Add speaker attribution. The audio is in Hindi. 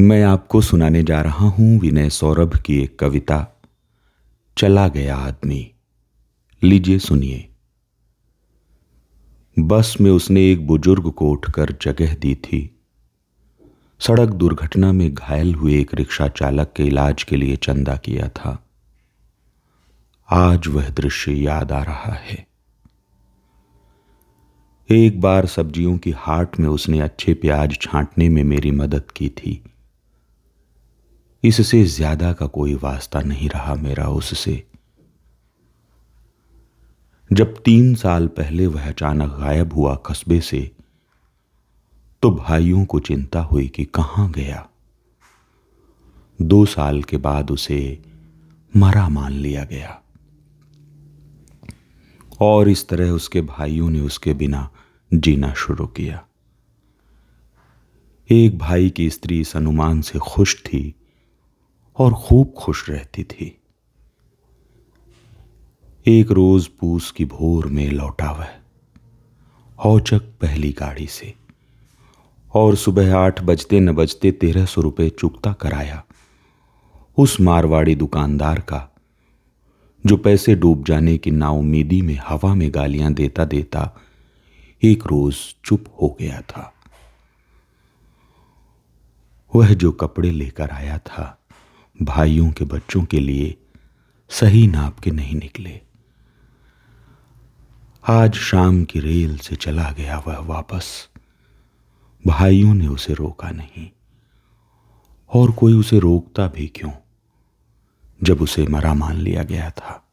Speaker 1: मैं आपको सुनाने जा रहा हूँ विनय सौरभ की एक कविता। चला गया आदमी। लीजिए सुनिए। बस में उसने एक बुज़ुर्ग को उठकर जगह दी थी। सड़क दुर्घटना में घायल हुए एक रिक्शा चालक के इलाज के लिए चंदा किया था। आज वह दृश्य याद आ रहा है। एक बार सब्जियों की हाट में उसने अच्छे प्याज छांटने में मेरी मदद की थी। इससे ज़्यादा का कोई वास्ता नहीं रहा मेरा उससे। जब तीन साल पहले वह अचानक गायब हुआ कस्बे से तो भाइयों को चिंता हुई कि कहाँ गया। दो साल के बाद उसे मरा मान लिया गया। और इस तरह उसके भाइयों ने उसके बिना जीना शुरू किया। एक भाई की स्त्री इस अनुमान से खुश थी और खूब खुश रहती थी। एक रोज पूस की भोर में लौटा वह, औचक पहली गाड़ी से, और सुबह आठ बजते न बजते तेरह सौ रुपये चुकता कराया उस मारवाड़ी दुकानदार का, जो पैसे डूब जाने की नाउमीदी में हवा में गालियाँ देता देता एक रोज चुप हो गया था। वह जो कपड़े लेकर आया था भाइयों के बच्चों के लिए सही नाप के नहीं निकले। आज शाम की रेल से चला गया वह वापस। भाइयों ने उसे रोका नहीं। और कोई उसे रोकता भी क्यों? जब उसे मरा मान लिया गया था।